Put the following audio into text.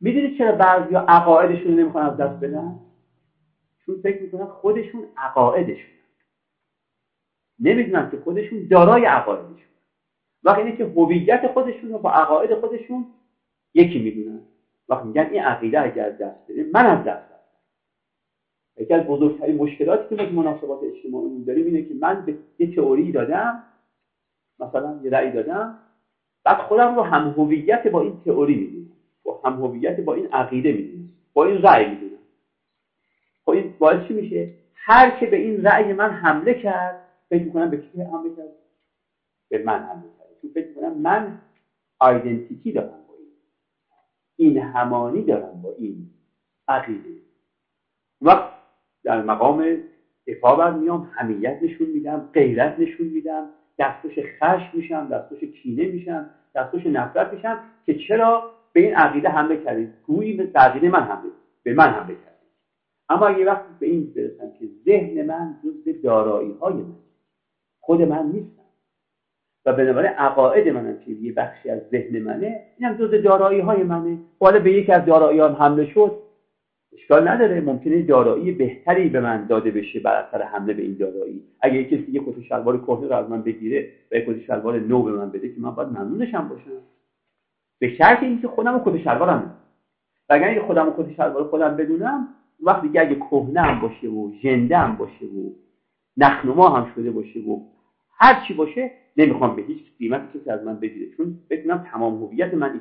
می‌دونید چرا بعضی عقایدشون رو نمی‌خوان از دست بدن؟ چون فکر می‌کنن خودشون عقایدشون. نمی‌دونن که خودشون دارای عقایدشون. وقتی اینه که هویت خودشون رو با عقاید خودشون یکی می‌دونن. وقتی میگن این عقیده اگر دست بده من از دست یکی از بزرگترین مشکلاتی که ما مناسبات اجتماعی داریم اینه که من به یه تئوری دادم مثلا یه رأی دادم بعد خودم رو هم هویت با این تئوری می‌دونم هم هویت با این عقیده می‌دونم با این رأی می‌دونم خب این باعث چی میشه؟ هر که به این رأی من حمله کرد فکر می‌کنم به کی حمله کرد؟ به من حمله کرد. چون فکر می‌کنم من آیدنتیتی دارم با این. این همانی دارم با این عقیده. وقت در مقام دفاع میام همیت نشون میدم غیرت نشون میدم دستوش خشم میشم دستوش کینه میشم دستوش نفرت میشم که چرا به این عقیده حمله کردید. گویی به عقیده من حمله به من حمله کردید. اما اگه وقتی به این برسم که ذهن من جز دارایی های من خود من نیستم و بنابراین عقاید منم که یه بخشی از ذهن منه اینم جز دارایی های منه. حالا به یکی از دارایی حمله شد اشکال نداره. ممکنه دارایی بهتری به من داده بشه بر اثر حمله به این دارایی. اگه کسی یه کت شلوار کهنه رو از من بگیره و یه کت شلوار نو به من بده که من باید ممنونشم باشم. به شرط اینکه خودم کت شلوارم و اگر خودم کت شلوار خودم بدونم وقتی دیگه اگه کهنه هم باشه و ژنده هم باشه و نخنما هم شده باشه و هر چی باشه نمی‌خوام به هیچ قیمتی کسی از من بگیره. چون بتونم تمام هویت من